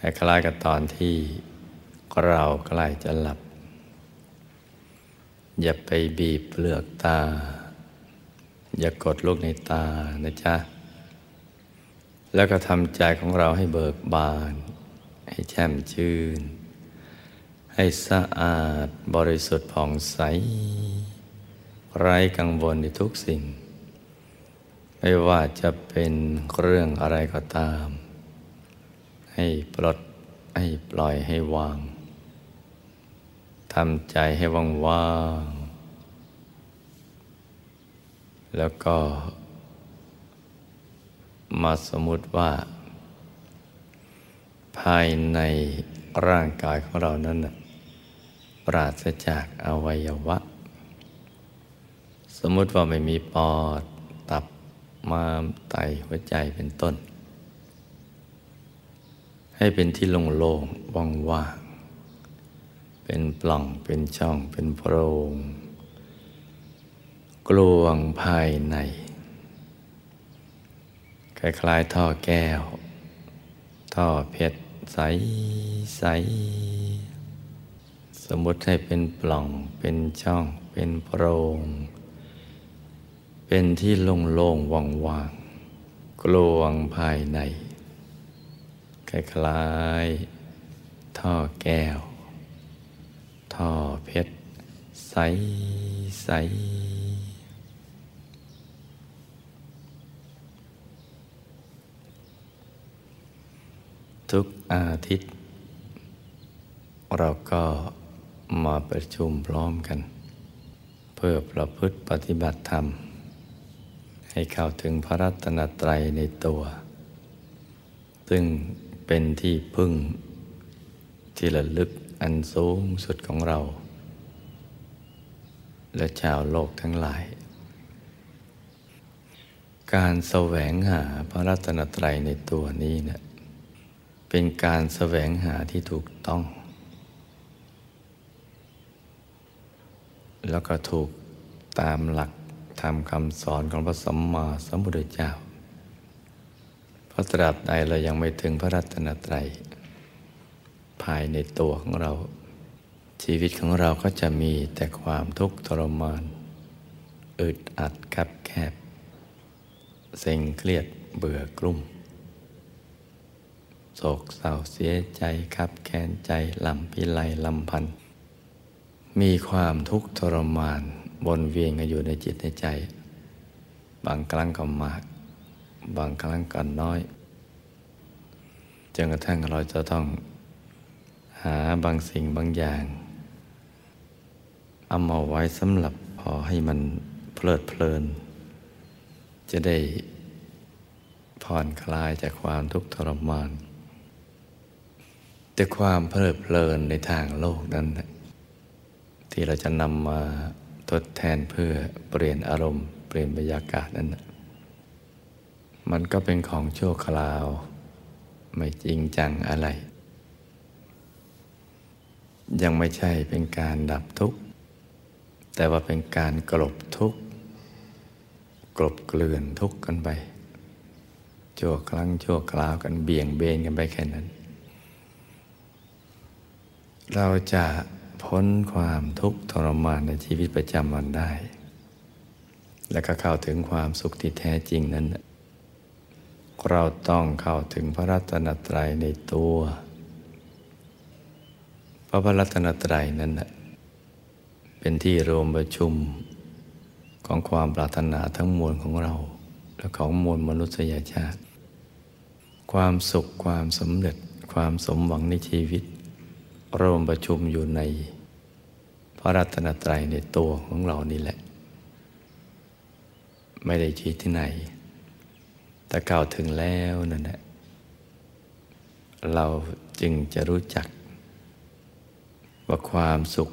คล้ายๆกับตอนที่เราใกล้จะหลับ อย่าไปบีบเปลือกตา อย่ากดลูกในตานะจ๊ะ แล้วก็ทำใจของเราให้เบิกบาน ให้แช่มชื่น ให้สะอาดบริสุทธิ์ผ่องใส ไร้กังวลในทุกสิ่ง ไม่ว่าจะเป็นเรื่องอะไรก็ตาม ให้ปลดให้ปล่อยให้วางทำใจให้ว่างว่างแล้วก็ มาสมมติว่า ภายในร่างกายของเรานั้นปราศจากอวัยวะ สมมติว่าไม่มีปอด ตับม้ามไตหัวใจเป็นต้น ให้เป็นที่โล่งๆว่างๆเป็นปล่องเป็นช่องเป็นโพรงกลวงภายใน คล้ายๆท่อแก้ว ท่อเพชรใสใสสมมติให้เป็นปล่องเป็นช่องเป็นโพรง เป็นที่โล่งๆว่างๆกลวงภายใน คล้ายๆท่อแก้ว ท่อเพชร ใสใสทุกอาทิตย์ เราก็มาประชุมพร้อมกัน เพื่อประพฤติปฏิบัติธรรม ให้เข้าถึงพระรัตนตรัยในตัว ซึ่ง เป็นที่พึ่ง ที่ระลึกอันสูงสุดของเรา และชาวโลกทั้งหลาย การแสวงหาพระรัตนตรัยในตัวนี้เนะี่ยเป็นการแสวงหาที่ถูกต้อง แล้วก็ถูกตามหลักธรรมคำสอนของพระสัมมาสัมพุทธเจ้า เพราะตราบใดเรายังไม่ถึงพระรัตนตรัย ภายในตัวของเรา ชีวิตของเราก็จะมีแต่ความทุกข์ทรมานอึดอัดคับแคบเซ็งเครียดเบื่อกลุ่มโศกเศร้าเสียใจคับแค้นใจลำพิไลลำพัน มีความทุกข์ทรมานวนเวียนกันอยู่ในจิตในใจ บางครั้งก็มาก บางครั้งก็น้อยจนกระทั่งเราจะต้องหาบางสิ่งบางอย่าง เอามาไว้สำหรับพอให้มันเพลิดเพลิน จะได้ผ่อนคลายจากความทุกข์ทรมาน แต่ความเพลิดเพลินในทางโลกนั้น ที่เราจะนำมาทดแทนเพื่อเปลี่ยนอารมณ์ เปลี่ยนบรรยากาศนั้น มันก็เป็นของชั่วคราว ไม่จริงจังอะไร ยังไม่ใช่เป็นการดับทุกข์ แต่ว่าเป็นการกลบทุกข์ กลบเกลื่อนทุกข์กันไป ชั่วครั้งชั่วคราวกันเบี่ยงเบนกันไปแค่นั้น เราจะพ้นความทุกข์ทรมานในชีวิตประจำวันได้ และก็เข้าถึงความสุขที่แท้จริงนั้น เราต้องเข้าถึงพระรัตนตรัยในตัวพระพระรัตนตรัยนั้นนะเป็นที่รวมประชุมของความปรารถนาทั้งมวลของเรา และของมวลมนุษยชาติ ความสุขความสำเร็จความสมหวังในชีวิต รวมประชุมอยู่ใน พระรัตนตรัยในตัวของเรานี่แหละ ไม่ได้ชี้ที่ไหน แต่กล่าวถึงแล้วนั่นแหละเราจึงจะรู้จัก ว่าความสุข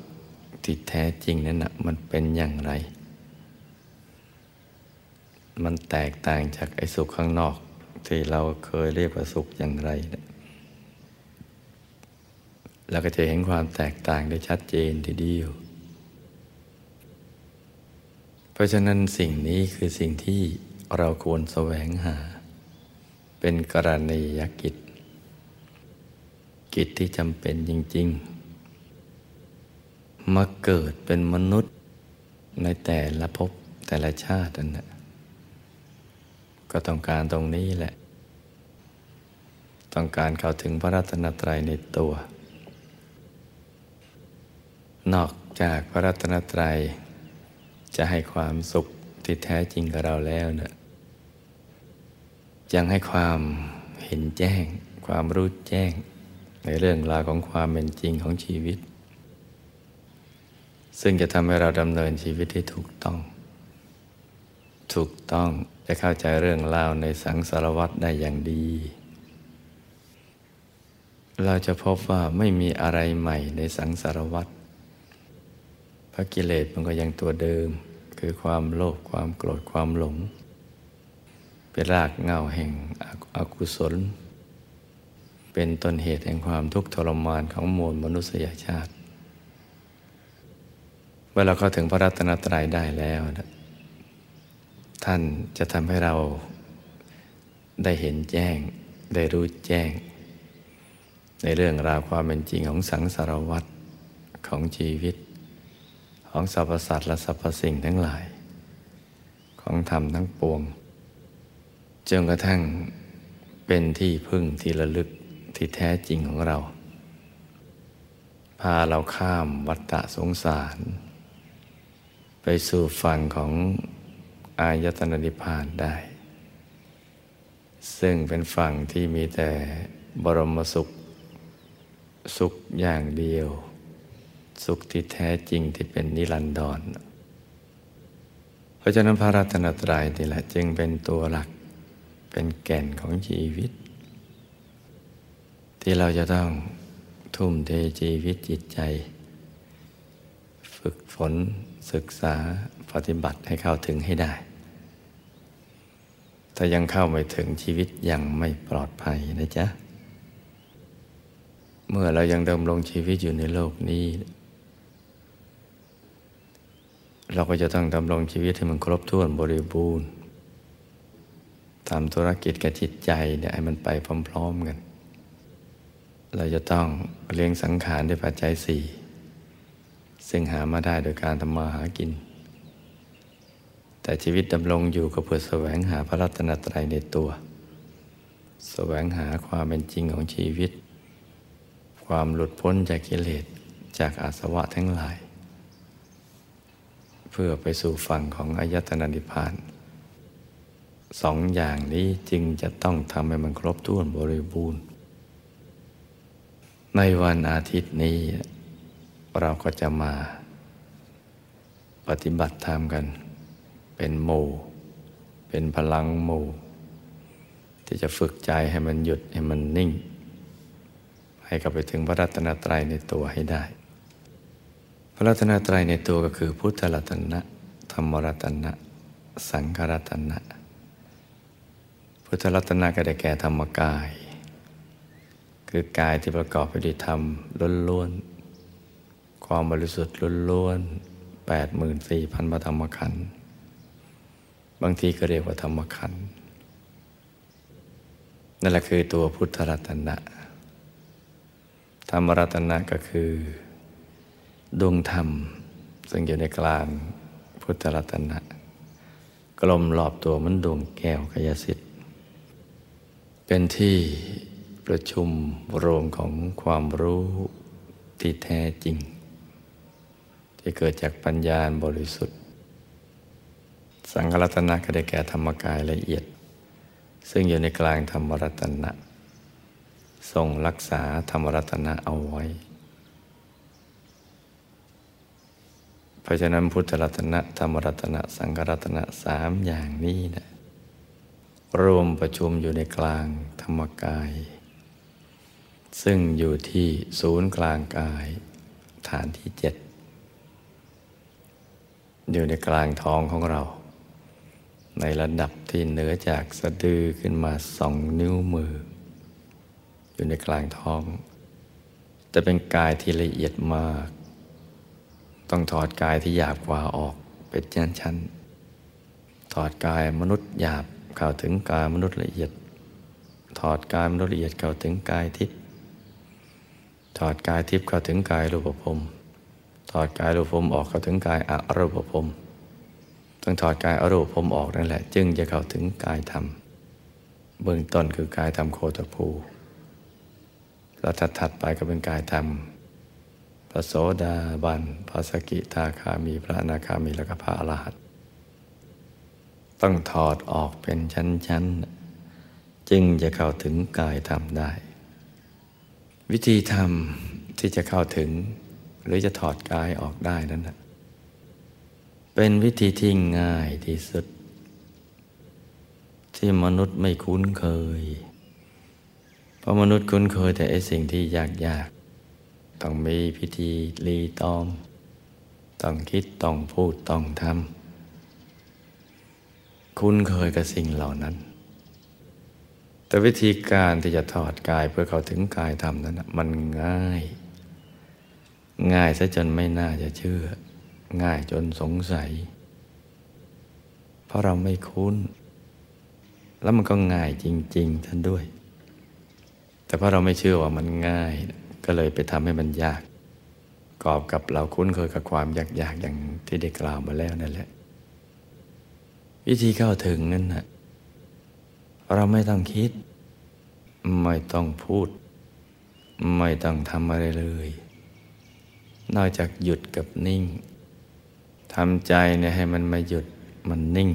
ที่แท้จริงนั้นนะมันเป็นอย่างไร มันแตกต่างจากไอ้สุขข้างนอก ที่เราเคยเรียกว่าสุขอย่างไรนะเราก็จะเห็นความแตกต่างได้ชัดเจนทีเดียว เพราะฉะนั้นสิ่งนี้คือสิ่งที่ เราควรแสวงหา เป็นกรณียกิจ กิจที่จำเป็นจริง ๆ มาเกิดเป็นมนุษย์ในแต่ละภพแต่ละชาตินั่นแหละก็ต้องการตรงนี้แหละ ต้องการเข้าถึงพระรัตนตรัยในตัว นอกจากพระรัตนตรัยจะให้ความสุขที่แท้จริงกับเราแล้วเนะยั งให้ความเห็นแจ้ง ความรู้แจ้ง ในเรื่องราวของความเป็นจริงของชีวิต ซึ่งจะทำให้เราดำเนินชีวิตที่ถูกต้อง ถูกต้องจะเข้าใจเรื่องราวในสังสารวัตรได้อย่างดี เราจะพบว่าไม่มีอะไรใหม่ในสังสารวัตรพระกิเลสมันก็ยังตัวเดิม คือความโลภความโกรธความหลง เป็นรากเงาแห่งอกุศล เป็นต้นเหตุแห่งความทุกข์ทรมานของมวลมนุษยชาติ เมื่อเราเข้าถึงพระรัตนตรัยได้แล้วนะท่านจะทำให้เราได้เห็นแจ้ง ได้รู้แจ้ง ในเรื่องราวความเป็นจริงของสังสารวัตรของชีวิต ของสรรพสัตว์และสรรพสิ่งทั้งหลาย ของธรรมทั้งปวง จนกระทั่งเป็นที่พึ่งที่ระลึกที่แท้จริงของเรา พาเราข้ามวัฏฏะสงสาร ไปสู่ฝั่งของอายตนะนิพพานได้ ซึ่งเป็นฝั่งที่มีแต่บรมสุข สุขอย่างเดียว สุขที่แท้จริงที่เป็นนิรันดรเพราะฉะนั้นพระรัตนตรัยนี่แหละจึงเป็นตัวหลัก เป็นแก่นของชีวิต ที่เราจะต้องทุ่มเทชีวิตจิตใจ ฝึกฝนศึกษาปฏิบัติให้เข้าถึงให้ได้ ถ้ายังเข้าไม่ถึงชีวิตยังไม่ปลอดภัยนะจ๊ะ เมื่อเรายังดำรงชีวิตอยู่ในโลกนี้ เราก็จะต้องดำรงชีวิตให้มันครบถ้วนบริบูรณ์ ทำธุรกิจกับจิตใจเนี่ยให้มันไปพร้อมๆกัน เราจะต้องเลี้ยงสังขารด้วยปัจจัยสี่ซึ่งหามาได้โดยการทำมาหากิน แต่ชีวิตดำรงอยู่ก็เพื่อแสวงหาพระรัตนตรัยในตัว แสวงหาความเป็นจริงของชีวิต ความหลุดพ้นจากกิเลสจากอาสวะทั้งหลาย เพื่อไปสู่ฝั่งของอายตนะนิพพาน สองอย่างนี้จึงจะต้องทำให้มันครบถ้วนบริบูรณ์ ในวันอาทิตย์นี้ เราก็จะมา ปฏิบัติธรรมกัน เป็นหมู่เป็นพลังหมู่ที่จะฝึกใจให้มันหยุดให้มันนิ่ง ให้กลับไปถึงพระรัตนตรัยในตัวให้ได้ พระรัตนตรัยในตัวก็คือพุทธรัตนะ ธรรมรัตนะ สังฆรัตนะ พุทธรัตนะก็ได้แก่ธรรมกาย คือกายที่ประกอบไปด้วยธรรมล้วนๆ ความบริสุทธิ์ล้วนๆแปดหมื่นสี่พันธรรมขันธ์บางทีก็เรียกว่าธรรมขันธ์นั่นแหละคือตัวพุทธรัตนะ ธรรมรัตนะก็คือ ดวงธรรม ซึ่งอยู่ในกลางพุทธรัตนะ กลมรอบตัวมันดวงแก้วกายสิทธิ เป็นที่ประชุมรวมของความรู้ที่แท้จริง ที่เกิดจากปัญญาบริสุทธิ์ สังฆรัตนะก็ได้แก่ธรรมกายละเอียด ซึ่งอยู่ในกลางธรรมรัตนะทรงรักษาธรรมรัตนะเอาไว้ เพราะฉะนั้นพุทธรัตนะธรรมรัตนะสังฆรัตนะสามอย่างนี้นะ รวมประชุมอยู่ในกลางธรรมกาย ซึ่งอยู่ที่ศูนย์กลางกาย ฐานที่เจ็ดอยู่ในกลางท้องของเรา ในระดับที่เหนือจากสะดือขึ้นมาสองนิ้วมือ อยู่ในกลางท้อง จะเป็นกายที่ละเอียดมาก ต้องถอดกายที่หยาบกว่าออกเป็นชั้นๆถอดกายมนุษย์หยาบ เข้าถึงกายมนุษย์ละเอียด ถอดกายมนุษย์ละเอียดเข้าถึงกายทิพย์ถอดกายทิพย์เข้าถึงกายรูปภพถอดกายรูปภพออกเข้าถึงกายอรูปภพต้องถอดกายอรูปภพออกนั่นแหละ จึงจะเข้าถึงกายธรรมเบื้องต้นคือกายธรรมโคตภูแล้วถัดๆไปก็เป็นกายธรรมพระโสดาบันพระสกิทาคามีพระอนาคามีแล้วก็พระอรหันต์ ต้องถอดออกเป็นชั้น ๆ จึงจะเข้าถึงกายธรรมได้ วิธีทำที่จะเข้าถึง หรือจะถอดกายออกได้นั้นนะเป็นวิธีที่ง่ายที่สุด ที่มนุษย์ไม่คุ้นเคย เพราะมนุษย์คุ้นเคยแต่ไอ้สิ่งที่ยาก ๆ ต้องมีพิธีรีตอง ต้องคิดต้องพูดต้องทำ คุ้นเคยกับสิ่งเหล่านั้น แต่วิธีการที่จะถอดกายเพื่อเข้าถึงกายธรรมนั้นมันง่าย ง่ายซะจนไม่น่าจะเชื่อ ง่ายจนสงสัย เพราะเราไม่คุ้น แล้วมันก็ง่ายจริง ๆ ท่านด้วย แต่เพราะเราไม่เชื่อว่ามันง่าย ก็เลยไปทำให้มันยากกอบกับเราคุ้นเคยกับความยากๆอย่างที่ได้กล่าวมาแล้วนั่นแหละ วิธีเข้าถึงนั่นนะเราไม่ต้องคิด ไม่ต้องพูด ไม่ต้องทำอะไรเลย นอกจากหยุดกับนิ่งทำใจเนี่ยให้มันมาหยุดมันนิ่ง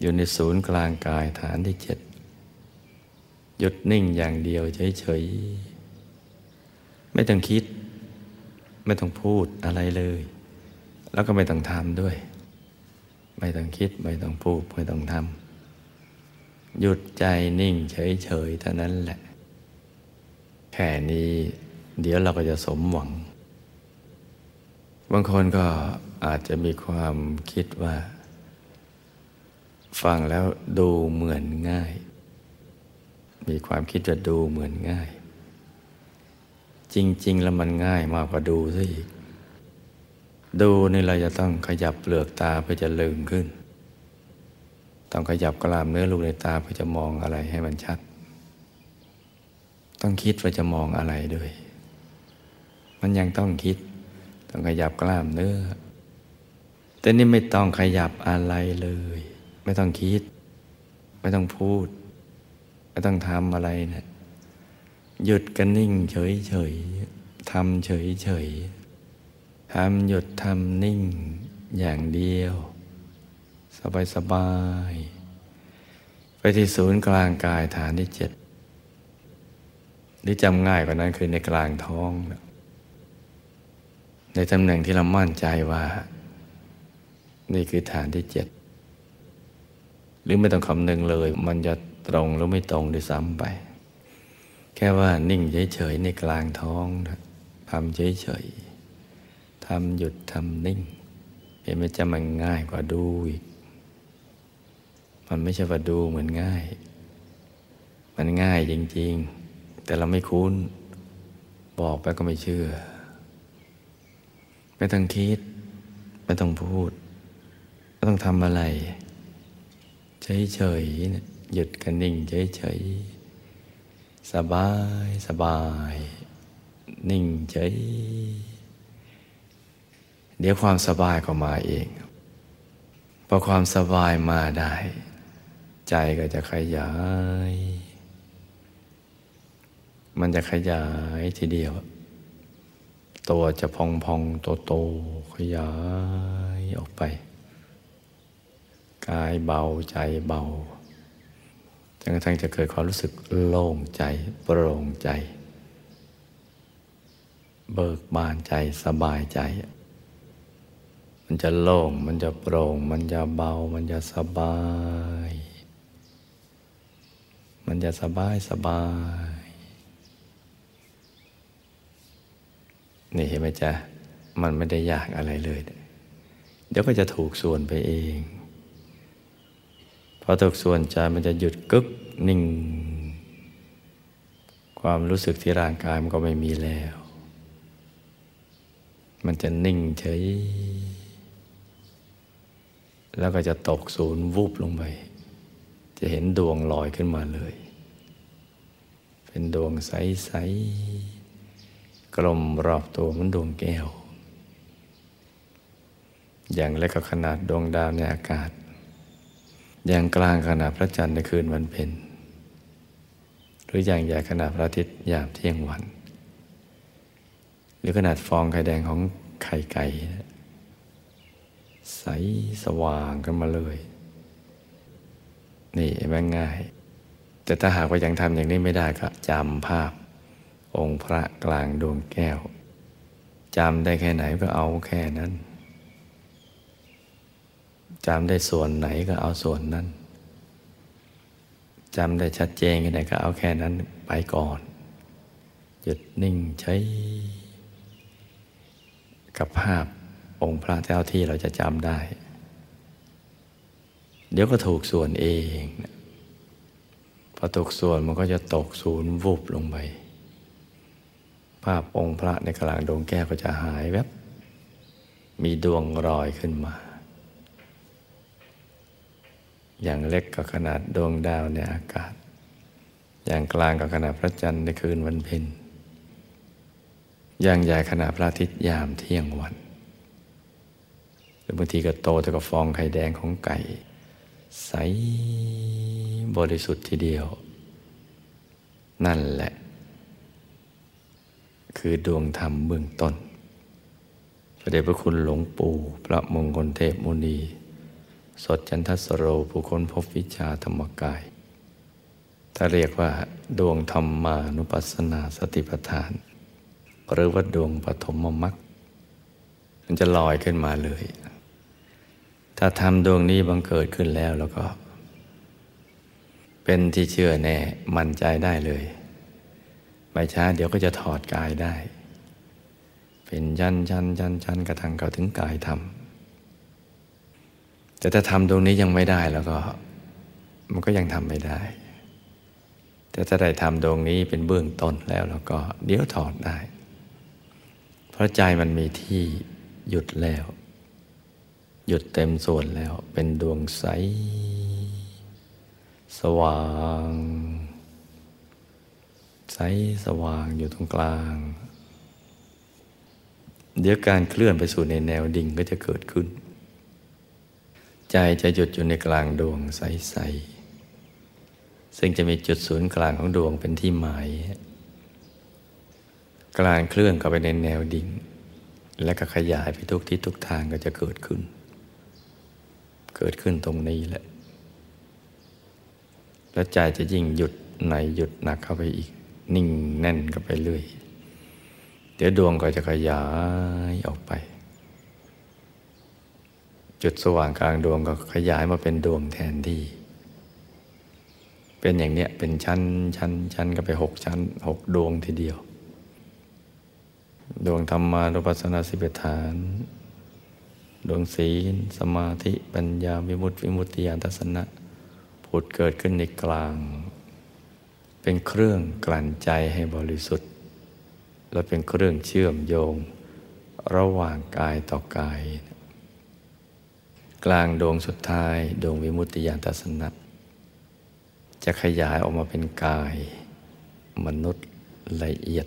อยู่ในศูนย์กลางกายฐานที่เจ็ดหยุดนิ่งอย่างเดียวเฉยๆไม่ต้องคิด ไม่ต้องพูดอะไรเลย แล้วก็ไม่ต้องทำด้วย ไม่ต้องคิด ไม่ต้องพูด ไม่ต้องทำหยุดใจนิ่งเฉยๆเท่านั้นแหละ แค่นี้เดี๋ยวเราก็จะสมหวัง บางคนก็อาจจะมีความคิดว่า ฟังแล้วดูเหมือนง่าย มีความคิดว่าดูเหมือนง่าย จริง ๆ แล้วมันง่ายมากกว่าดูซะอีก ดูนี่เราจะต้องขยับเปลือกตาเพื่อจะลืมขึ้น ต้องขยับกลามเนื้อลูกในตาเพื่อจะมองอะไรให้มันชัด ต้องคิดว่าจะมองอะไรด้วย มันยังต้องคิด ต้องขยับกล้ามเนื้อ แต่นี่ไม่ต้องขยับอะไรเลย ไม่ต้องคิด ไม่ต้องพูด ไม่ต้องทำอะไรเนะี่ยหยุดกันนิ่งเฉยๆทำเฉยๆ ทำหยุดทำนิ่งอย่างเดียว สบายสบาย ไปที่ศูนย์กลางกายฐานที่เจ็ดที่จำง่ายกว่านั้นคือในกลางท้อง ในตำแหน่งที่เรามั่นใจว่า นี่คือฐานที่เจ็ดหรือไม่ต้องคำนึงเลย มันจะตรงหรือไม่ตรงด้วยซ้ำไป แค่ว่านิ่งเฉยๆในกลางท้องทำเฉยๆำหยุดทำนิ่งเห็นไหมจะมันง่ายกว่าดูอีก มันไม่ใช่ว่าดูเหมือนง่าย มันง่ายจริง ๆ แต่เราไม่คุ้น บอกไปก็ไม่เชื่อ ไม่ต้องคิด ไม่ต้องพูด ไม่ต้องทำอะไร เฉยๆหยุดกันนิ่งเฉยๆสบายสบาย นิ่งเฉย เดี๋ยวความสบายก็มาเองพอความสบายมาได้ ใจก็จะขยาย มันจะขยายทีเดียว ตัวจะพองพองโตโตขยายออกไป กายเบาใจเบาจนกระทั่งจะเกิดความรู้สึกโล่งใจโปร่งใจ เบิกบานใจสบายใจ มันจะโล่ง มันจะโปร่ง มันจะเบา มันจะสบาย มันจะสบายสบาย นี่เห็นไหมจ๊ะ มันไม่ได้ยากอะไรเลย เดี๋ยวก็จะถูกส่วนไปเองพอถูกส่วนใจมันจะหยุดกึกนิ่ง ความรู้สึกที่ร่างกายมันก็ไม่มีแล้ว มันจะนิ่งเฉย แล้วก็จะตกศูนย์วูบลงไป จะเห็นดวงลอยขึ้นมาเลย เป็นดวงใส ๆ กลมรอบตัวเหมือนดวงแก้ว อย่างเล็กก็ขนาดดวงดาวในอากาศ อย่างกลางขนาดพระจันทร์ในคืนวันเพ็ญหรืออย่างใหญ่ขนาดพระอาทิตย์ยามเที่ยงวัน หรือขนาดฟองไข่แดงของไข่ไก่ ใสสว่างกันมาเลย นี่แม่ง่าย แต่ถ้าหากว่ายังทำอย่างนี้ไม่ได้ก็จำภาพ องค์พระกลางดวงแก้วจำได้แค่ไหนก็เอาแค่นั้นจำได้ส่วนไหนก็เอาส่วนนั้นจำได้ชัดเจนแค่ไหนก็เอาแค่นั้นไปก่อน หยุดนิ่งใช้ กับภาพ องค์พระเจ้าที่เราจะจำได้ เดี๋ยวก็ถูกส่วนเองพอตกส่วนมันก็จะตกศูนย์วุบลงไปภาพองค์พระในกลางดวงแก้วก็จะหายแวบมีดวงรอยขึ้นมา อย่างเล็กก็ขนาดดวงดาวในอากาศ อย่างกลางก็ขนาดพระจันทร์ในคืนวันเพ็ญอย่างใหญ่ขนาดพระอาทิตย์ยามเที่ยงวัน รือบางทีก็โตเท่ากับฟองไข่แดงของไก่ ใสบริสุทธิ์ทีเดียว นั่นแหละ คือดวงธรรมเบื้องต้น พระเดชพระคุณหลวงปู่พระมงคลเทพมุนี สดจันทสโรผู้ค้นพบวิชาธรรมกาย ถ้าเรียกว่าดวงธรรมานุปัสสนาสติปัฏฐาน หรือว่าดวงปฐมมรรคมันจะลอยขึ้นมาเลย ถ้าทำดวงนี้บังเกิดขึ้นแล้วแล้วก็ เป็นที่เชื่อแน่มั่นใจได้เลยไม่ช้าเดี๋ยวก็จะถอดกายได้ เป็นยันยันยันยันกระทั่งเข้าถึงกายธรรมแต่ถ้าทำตรงนี้ยังไม่ได้แล้วก็ มันก็ยังทำไม่ได้ แต่ถ้าได้ทำตรงนี้เป็นเบื้องต้นแล้วแล้วก็ เดี๋ยวถอดได้ เพราะใจมันมีที่หยุดแล้ว หยุดเต็มส่วนแล้วเป็นดวงใส สว่าง ใสสว่างอยู่ตรงกลาง เดี๋ยวการเคลื่อนไปสู่ในแนวดิ่งก็จะเกิดขึ้น ใจจะหยุดอยู่ในกลางดวงใส ๆ ซึ่งจะมีจุดศูนย์กลางของดวงเป็นที่หมาย กลางเคลื่อนเข้าไปในแนวดิ่งและก็ขยายไปทุกทิศทุกทางก็จะเกิดขึ้น เกิดขึ้นตรงนี้แหละ แล้วใจจะยิ่งหยุดในหยุดหนักเข้าไปอีก นิ่งแน่นก็ไปเรื่อย เดี๋ยวดวงก็จะขยายออกไป จุดสว่างกลางดวงก็ขยายมาเป็นดวงแทนที่เป็นอย่างเนี้ยเป็นชั้นชั้นชั้นก็ไปหกชั้นหกดวงทีเดียว ดวงธรรมานุปัสสนาสิบฐาน ดวงศีล สมาธิปัญญาวิมุตติวิมุตติญาณทัศนะผุดเกิดขึ้นในกลาง เป็นเครื่องกลั่นใจให้บริสุทธิ์ และเป็นเครื่องเชื่อมโยง ระหว่างกายต่อกาย กลางดวงสุดท้ายดวงวิมุตติญาณทัศนะจะขยายออกมาเป็นกาย มนุษย์ละเอียด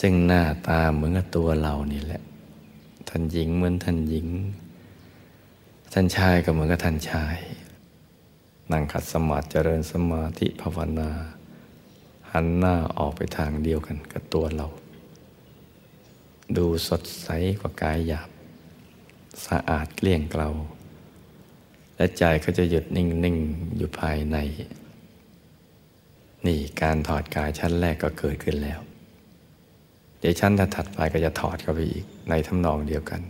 ซึ่งหน้าตาเหมือนกับตัวเรานี่แหละานหญิงเหมือนท่านหญิง ท่านชายก็เหมือนกับท่านชาย นั่งขัดสมาธิเจริญสมาธิภาวนา หันหน้าออกไปทางเดียวกันกับตัวเรา ดูสดใสกว่ากายหยาบ สะอาดเกลี้ยงเกลาและใจก็จะหยุดนิ่ง ๆ อยู่ภายใน นี่การถอดกายชั้นแรกก็เกิดขึ้นแล้ว เดี๋ยวชั้นถัดไปก็จะถอดเข้าไปอีกในทำนองเดียวกัน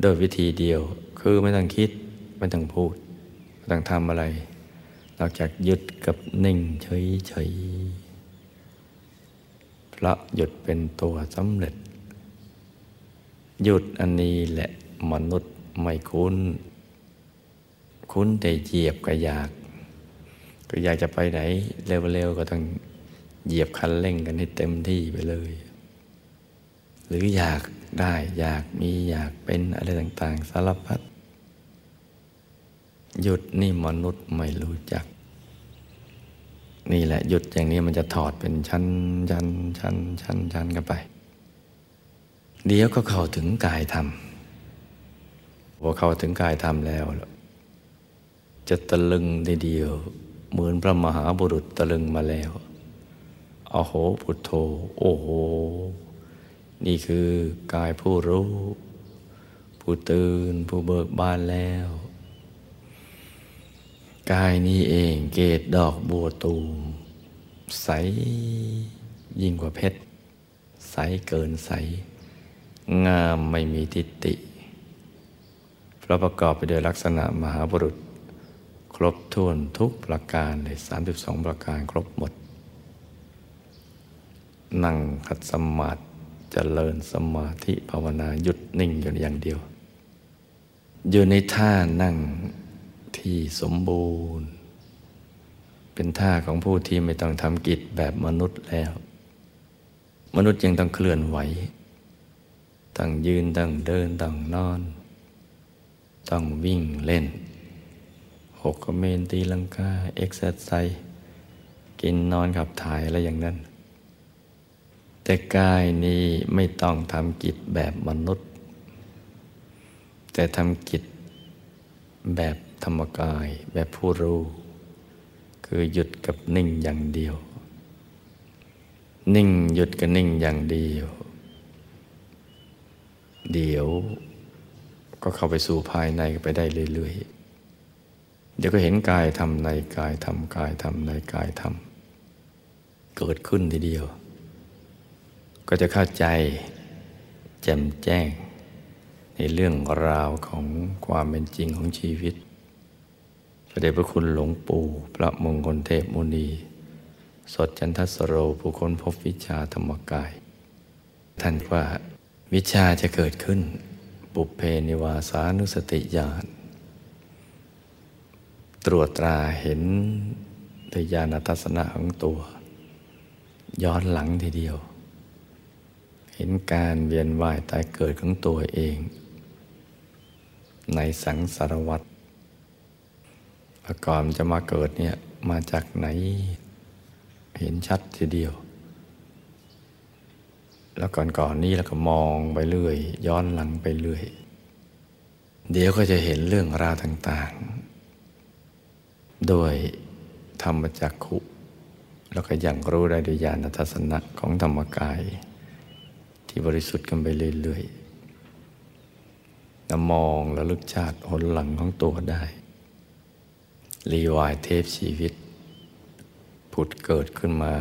โดยวิธีเดียวคือไม่ต้องคิด ไม่ต้องพูด ไม่ต้องทำอะไร นอกจากหยุดกับนิ่งเฉยๆเพราะหยุดเป็นตัวสำเร็จ หยุดอันนี้แหละมนุษย์ไม่คุ้น คุ้นแต่เหยียบก็อยาก ก็อยากจะไปไหนเร็วๆก็ต้อง เหยียบคันเร่งกันให้เต็มที่ไปเลย หรืออยากได้อยากมีอยากเป็นอะไรต่างๆ สารพัดหยุดนี่มนุษย์ไม่รู้จัก นี่แหละหยุดอย่างนี้มันจะถอดเป็นชั้นชั้นชั้นชั้นชั้นกันไป เดี๋ยวก็เข้าถึงกายธรรมพอเข้าถึงกายธรรมแล้ว จะตะลึงในเดียว เหมือนพระมหาบุรุษตะลึงมาแล้ว อโหพุทโธ โอ้โห นี่คือกายผู้รู้ ผู้ตื่นผู้เบิกบานแล้ว กายนี้เองเกตดอกบัวตูม ใสยิ่งกว่าเพชร ใสเกินใส งามไม่มีทิฏฐิเพราะประกอบไปด้วยลักษณะมหาบุรุษ ครบถ้วนทุกประการเลยสามสิบสองประการครบหมด นั่งขัดสมาธิเจริญสมาธิภาวนาหยุดนิ่งอยู่อย่างเดียว อยู่ในท่านั่งที่สมบูรณ์ เป็นท่าของผู้ที่ไม่ต้องทำกิจแบบมนุษย์แล้ว มนุษย์ยังต้องเคลื่อนไหวต้องยืนต้องเดินต้องนอน ต้องวิ่งเล่น หกเมนตีลังกาเอ็กซ์ไซกินนอนขับถ่ายอะไรอย่างนั้น แต่กายนี้ไม่ต้องทำกิจแบบมนุษย์ แต่ทำกิจแบบธรรมกายแบบผู้รู้ คือหยุดกับนิ่งอย่างเดียว นิ่งหยุดกับนิ่งอย่างเดียว เดี๋ยวก็เข้าไปสู่ภายในไปได้เรื่อยๆ เดี๋ยวก็เห็นกายทำในกายทำกายทำในกายทำเกิดขึ้นทีเดียว ก็จะเข้าใจแจ่มแจ้ง ในเรื่องราวของความเป็นจริงของชีวิต พระเดชพระคุณหลวงปู่พระมงคลเทพมุนี สดจันทสโรผู้คนพบวิชาธรรมกาย ท่านว่าวิชาจะเกิดขึ้นปุพเพนิวาสานุสติญาณตรวจตราเห็นทยานทัศนะของตัว ย้อนหลังทีเดียว เห็นการเวียนว่ายตายเกิดของตัวเอง ในสังสารวัตรก่อนจะมาเกิดเนี่ยมาจากไหน เห็นชัดทีเดียว แล้วก่อนก่อนนี้แล้วก็มองไปเรื่อย ย้อนหลังไปเรื่อย เดี๋ยวก็จะเห็นเรื่องราวต่างๆ โดยธรรมจักขุ แล้วก็ยังรู้ได้ด้วยญาณทัศนะของธรรมกาย ที่บริสุทธิ์กันไปเรื่อยๆนมองและลึกชาติหนหลังของตัวได้ รีวายเทพชีวิต ผุดเกิดขึ้นมา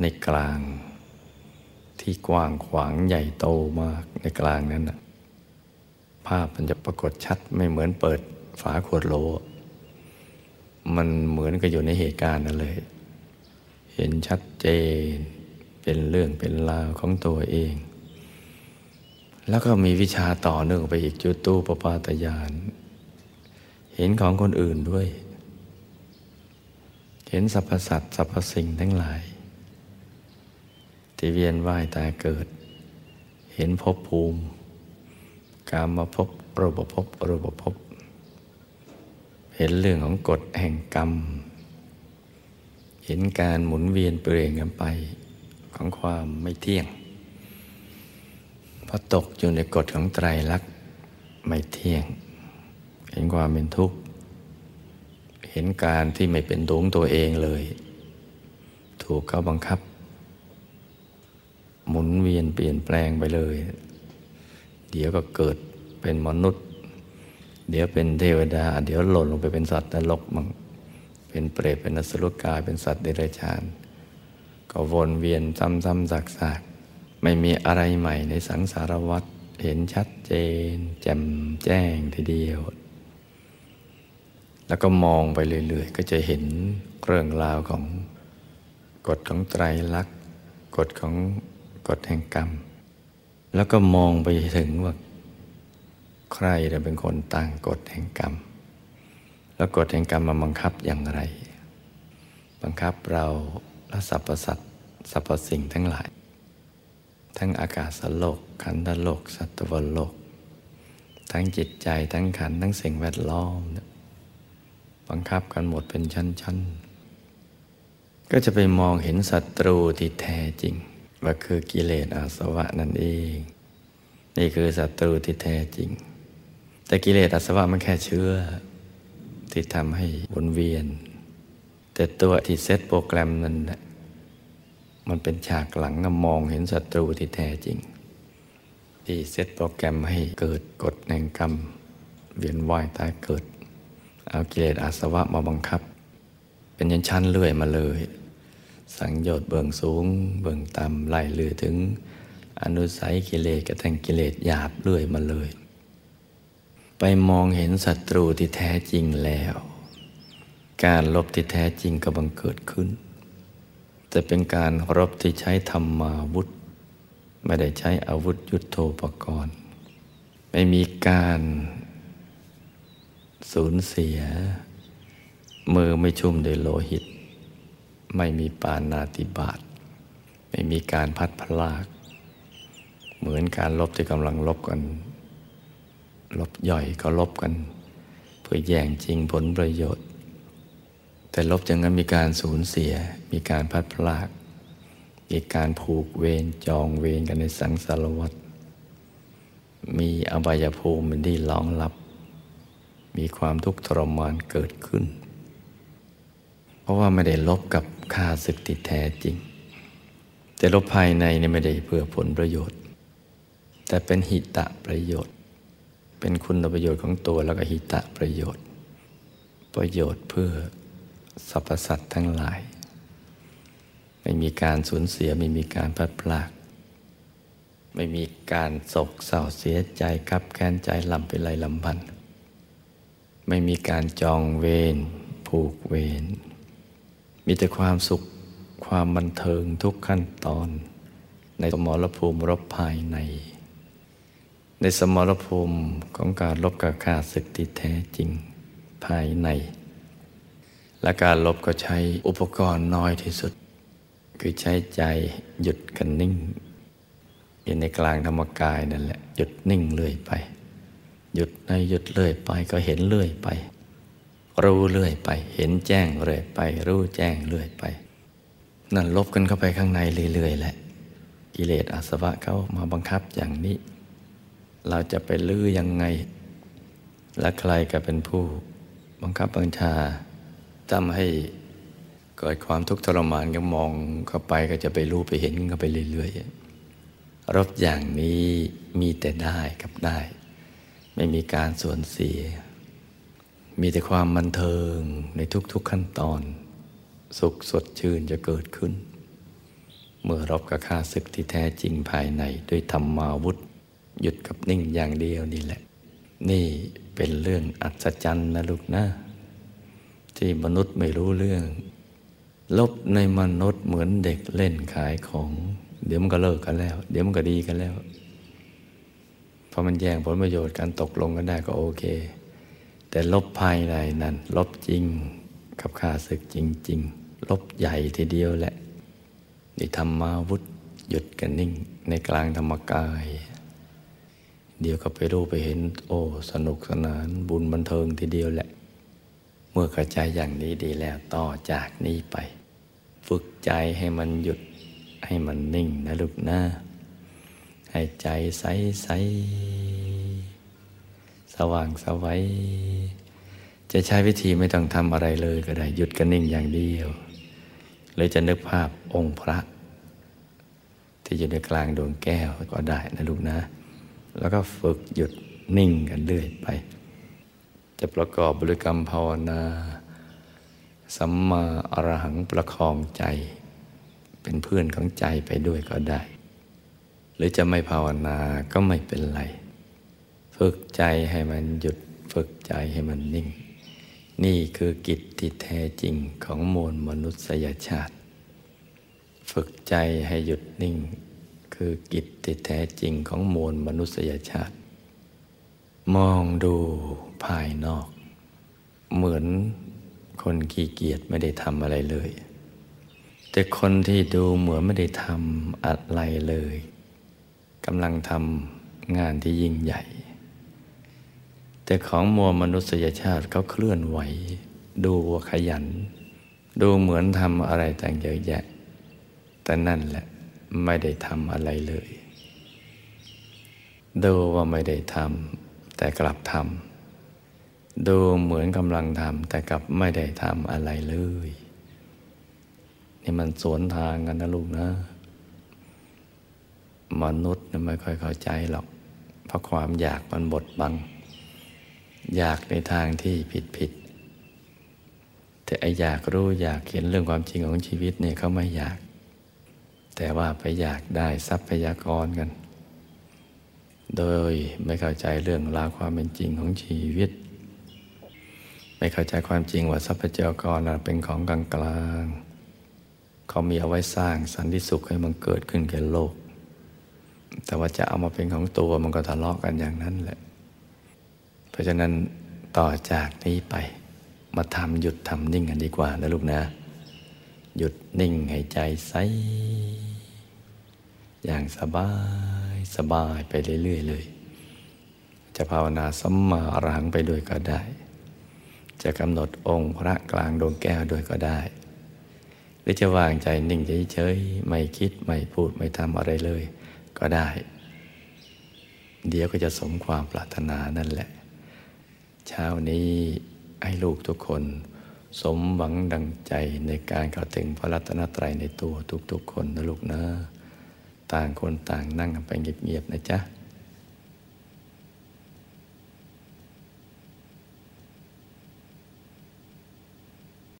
ในกลางที่กว้างขวางใหญ่โตมากในกลางนั้นนะภาพมันจะปรากฏชัดไม่เหมือนเปิดฝาขวดโลมันเหมือนกับอยู่ในเหตุการณ์นั่นเลย เห็นชัดเจน เป็นเรื่องเป็นราวของตัวเอง แล้วก็มีวิชาต่อเนื่องไปอีกจุดตู้ปปาตยาน เห็นของคนอื่นด้วย เห็นสรรพสัตว์สรรพสิ่งทั้งหลาย ที่เวียนว่ายตายเกิด เห็นภพภูมิ กามมาพบรูปภพรูปภพเห็นเรื่องของกฎแห่งกรรม เห็นการหมุนเวียนเปลี่ยนกันไป ของความไม่เที่ยงพอตกอยู่ในกฎของไตรลักษณ์ไม่เที่ยง เห็นความเป็นทุกข์ เห็นการที่ไม่เป็นดวงตัวเองเลย ถูกเขาบังคับ หมุนเวียนเปลี่ยนแปลงไปเลย เดี๋ยวก็เกิดเป็นมนุษย์ เดี๋ยวเป็นเทวดา เดี๋ยวหล่นลงไปเป็นสัตว์นรกมั่งเป็นเปรตเป็นนสุกายเป็นสัตว์เดรัจฉาน ก็วนเวียนซ้ำๆซากๆ ไม่มีอะไรใหม่ในสังสารวัฏเห็นชัดเจน แจ่มแจ้งทีเดียว แล้วก็มองไปเรื่อยๆ ก็จะเห็นเรื่องราวของกฎของไตรลักษณ์กฎของกฎแห่งกรรม แล้วก็มองไปถึงว่า ใครจะเป็นคนตั้งกฎแห่งกรรม แล้วกฎแห่งกรรมมาบังคับอย่างไร บังคับเราและสรรพสัตว สรรพสิ่งทั้งหลาย ทั้งอากาศสโลกขันธโลก สัตวโลก ทั้งจิตใจทั้งขันทั้งสิ่งแวดล้อม บังคับกันหมดเป็นชั้น ๆ ก็จะไปมองเห็นศัตรูที่แท้จริงว่าคือกิเลสอาสวะนั่นเอง นี่คือศัตรูที่แท้จริง แต่กิเลสอาสวะมันแค่เชื้อ ที่ทำให้วนเวียน แต่ตัวที่เซตโปรแกรมนั้น มันเป็นฉากหลังมองเห็นศัตรูที่แท้จริง ที่เซตโปรแกรมให้เกิดกฎแห่งกรรม เวียนว่ายตายเกิด เอากิเลสอาสวะมาบังคับ เป็นยันชั้นเลื่อยมาเลย สังโยชน์เบื้องสูง เบื้องต่ำไล่เลื่อยถึง อนุสัยกิเลสกระทั่งกิเลสหยาบเลื่อยมาเลย ไปมองเห็นศัตรูที่แท้จริงแล้ว การลบที่แท้จริงก็บังเกิดขึ้น แต่เป็นการรบที่ใช้ธรรมาวุธ ไม่ได้ใช้อาวุธยุโทโธปกรณ์ ไม่มีการสูญเสีย มือไม่ชุ่มด้วยโลหิต ไม่มีปานาติบาตไม่มีการพัดพลาก เหมือนการลบที่กำลังลบกัน ลบย่อยก็ลบกัน เพื่อแย่งจริงผลประโยชน์ แต่ลบอย่างนั้นมีการสูญเสีย มีการพัดพลาก มีการผูกเวรจองเวรกันในสังสารวัฏมีอบายภูมิเป็นที่รองรับ มีความทุกข์ทรมานเกิดขึ้น เพราะว่าไม่ได้ลบกับค่าศึกติดแท้จริง แต่ลบภายในนี่ไม่ได้เพื่อผลประโยชน์ แต่เป็นหิตะประโยชน์ เป็นคุณประโยชน์ของตัวแล้วก็หิตะประโยชน์ ประโยชน์เพื่อ สรรพสัตว์ทั้งหลาย ไม่มีการสูญเสียไม่มีการพลาดพลาดไม่มีการโศกเศร้าเสียใจกับแค้นใจลำไปไรลำพัน ไม่มีการจองเวรผูกเวรมีแต่ความสุขความบันเทิงทุกขั้นตอน ในสมรภูมิรบภายใน ในสมรภูมิของการลบกับข้าศึกที่แท้จริงภายใน และการลบก็ใช้อุปกรณ์น้อยที่สุด คือใช้ใจหยุดกันนิ่งอยู่ในกลางธรรมกายนั่นแหละหยุดนิ่งเรื่อยไป หยุดในหยุดเรื่อยไปก็เห็นเรื่อยไป รู้เรื่อยไป เห็นแจ้งเรื่อยไป รู้แจ้งเรื่อยไป นั่นลบกันเข้าไปข้างในเรื่อยๆแหละกิเลสอาสวะเข้ามาบังคับอย่างนี้ เราจะไปลื้อยังไง และใครก็เป็นผู้บังคับบัญชา ทำให้เกิดความทุกข์ทรมานก็มองเข้าไปก็จะไปรู้ไปเห็นเข้าไปเรื่อยๆรบอย่างนี้มีแต่ได้กับได้ ไม่มีการสูญเสีย มีแต่ความบันเทิงในทุกๆขั้นตอน สุขสดชื่นจะเกิดขึ้น เมื่อรบกับข้าศึกที่แท้จริงภายในด้วยธรรมาวุธ หยุดกับนิ่งอย่างเดียวนี่แหละ นี่เป็นเรื่องอัศจรรย์นะลูกนะ ที่มนุษย์ไม่รู้เรื่อง ลบในมนุษย์เหมือนเด็กเล่นขายของ เดี๋ยวมันก็เลิกกันแล้ว เดี๋ยวมันก็ดีกันแล้วพอมันแย่งผลประโยชน์การตกลงกันได้ก็โอเค แต่ลบภายในนั้น ลบจริงกับข้าศึกจริง ๆ ลบใหญ่ทีเดียวแหละนี่ทำมาวุธหยุดกันนิ่งในกลางธรรมกาย เดี๋ยวก็ไปรู้ไปเห็น โอ้ สนุกสนานบุญบันเทิงทีเดียวแหละ มื่อเข้าใจอย่างนี้ดีแล้วต่อจากนี้ไป ฝึกใจให้มันหยุดให้มันนิ่งนะลูกนะให้ใจใสใสสว่างสวัยจะใช้วิธีไม่ต้องทำอะไรเลยก็ได้ หยุดกันนิ่งอย่างเดียวเลยจะนึกภาพองค์พระ ที่อยู่ในกลางดวงแก้วก็ได้นะลูกนะ แล้วก็ฝึกหยุดนิ่งกันเรื่อยไป จะประกอบบริกรรมภาวนา สัมมาอรหังประคองใจ เป็นเพื่อนของใจไปด้วยก็ได้ หรือจะไม่ภาวนาก็ไม่เป็นไร ฝึกใจให้มันหยุดฝึกใจให้มันนิ่ง นี่คือกิจที่แท้จริงของมวลมนุษยชาติ ฝึกใจให้หยุดนิ่ง คือกิจที่แท้จริงของมวลมนุษยชาติ มองดู ภายนอก เหมือนคนขี้เกียจไม่ได้ทำอะไรเลย แต่คนที่ดูเหมือนไม่ได้ทำอะไรเลยกำลังทำงานที่ยิ่งใหญ่ แต่ของมวลมนุษยชาติเขาเคลื่อนไหว ดูวขยัน ดูเหมือนทำอะไรต่างเยอะแยะ แต่นั่นแหละไม่ได้ทำอะไรเลย ดูว่าไม่ได้ทำแต่กลับทำ ดูเหมือนกำลังทำแต่กลับไม่ได้ทำอะไรเลย นี่มันสวนทางกันนะลูกนะ มนุษย์ไม่ค่อยเข้าใจหรอก เพราะความอยากมันบดบัง อยากในทางที่ผิดผิดแต่ไออยากรู้อยากเห็นเรื่องความจริงของชีวิตเนี่ยเขาไม่อยาก แต่ว่าไปอยากได้ทรัพยากรกัน โดยไม่เข้าใจเรื่องราวความเป็นจริงของชีวิต ไม่เข้าใจความจริงว่าทรัพยากรเป็นของกลางกลางเขามีเอาไว้สร้างสันติสุขให้มันเกิดขึ้นแก่โลก แต่ว่าจะเอามาเป็นของตัวมันก็ทะเลาะกันอย่างนั้นแหละ เพราะฉะนั้นต่อจากนี้ไป มาทำหยุดทำนิ่งกันดีกว่านะลูกนะ หยุดนิ่งให้ใจใสอย่างสบายสบายไปเรื่อยๆเลย จะภาวนาสัมมาอรหังไปด้วยก็ได้ จะกำหนดองค์พระกลางดวงแก้วด้วยก็ได้ หรือจะวางใจนิ่งเฉยๆไม่คิดไม่พูดไม่ทำอะไรเลยก็ได้ เดี๋ยวก็จะสมความปรารถนานั่นแหละ เช้านี้ให้ลูกทุกคน สมหวังดังใจในการเข้าถึงพระรัตนตรัยในตัวทุกๆคนนะลูกนะ ต่างคนต่างนั่งกันไปเงียบๆนะจ๊ะ